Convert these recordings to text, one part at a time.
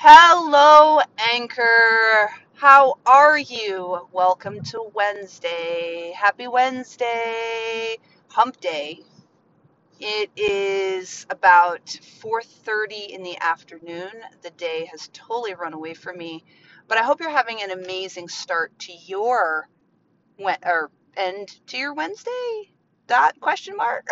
Hello, Anchor. How are you? Welcome to Wednesday. Happy Wednesday. Hump Day. It is about 4:30 in the afternoon. The day has totally run away from me, but I hope you're having an amazing start to your or end to your Wednesday. Dot question mark.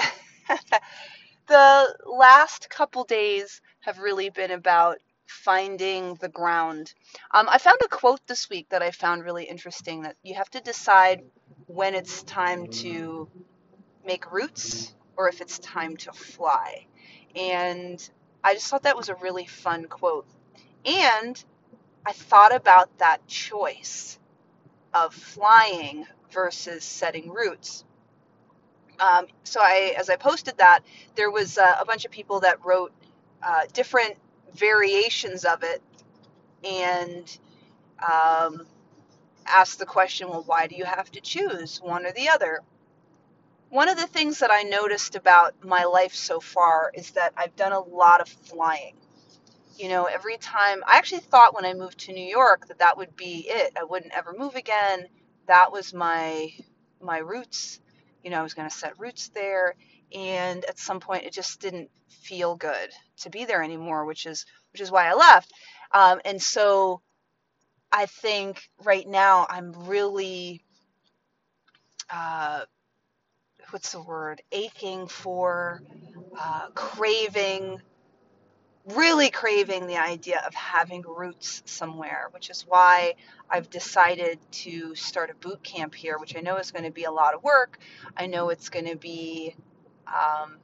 the last couple days have really been about finding the ground. Um, I found a quote this week that I found really interesting that you have to decide when it's time to make roots or if it's time to fly. And I just thought that was a really fun quote. And I thought about that choice of flying versus setting roots. Um, so I, as I posted that, there was uh, a bunch of people that wrote uh, different variations of it and um, asked the question, well, why do you have to choose one or the other? One of the things that I noticed about my life so far is that I've done a lot of flying. You know, every time I actually thought when I moved to New York that that would be it. I wouldn't ever move again. That was my my roots. You know, I was going to set roots there and at some point it just didn't feel good to be there anymore, which is which is why I left. Um, and so I think right now I'm really uh, what's the word aching for uh, craving really craving the idea of having roots somewhere, which is why I've decided to start a boot camp here, which I know is going to be a lot of work. I know it's going to be um,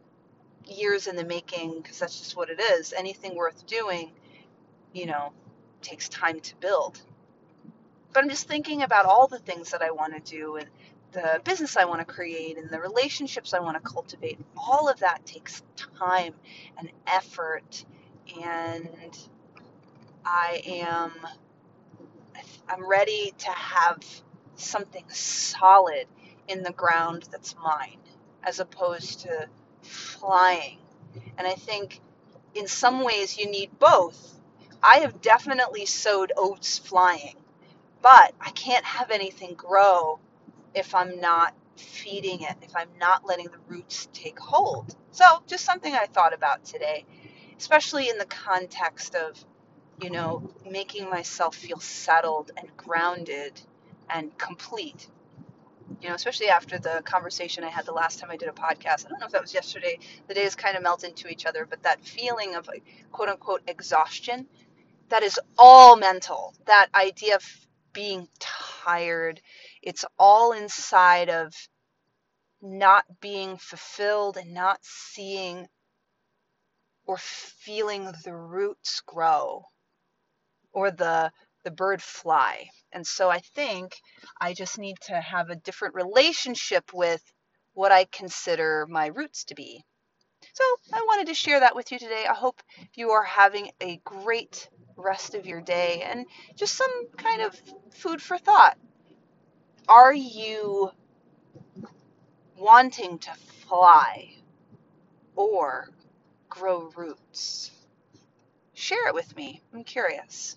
years in the making because that's just what it is. Anything worth doing, you know, takes time to build. But I'm just thinking about all the things that I want to do and the business I want to create and the relationships I want to cultivate. All of that takes time and effort and I am I'm ready to have something solid in the ground that's mine as opposed to flying. And I think in some ways you need both. I have definitely sowed oats flying, but I can't have anything grow if I'm not feeding it, if I'm not letting the roots take hold. So, just something I thought about today, especially in the context of, you know, making myself feel settled and grounded and complete you know, especially after the conversation I had the last time I did a podcast. I don't know if that was yesterday. The days kind of melt into each other, but that feeling of like, quote unquote exhaustion, that is all mental. That idea of being tired, it's all inside of not being fulfilled and not seeing or feeling the roots grow or the the bird fly. And so I think I just need to have a different relationship with what I consider my roots to be. So I wanted to share that with you today. I hope you are having a great rest of your day and just some kind of food for thought. Are you wanting to fly or grow roots? Share it with me. I'm curious.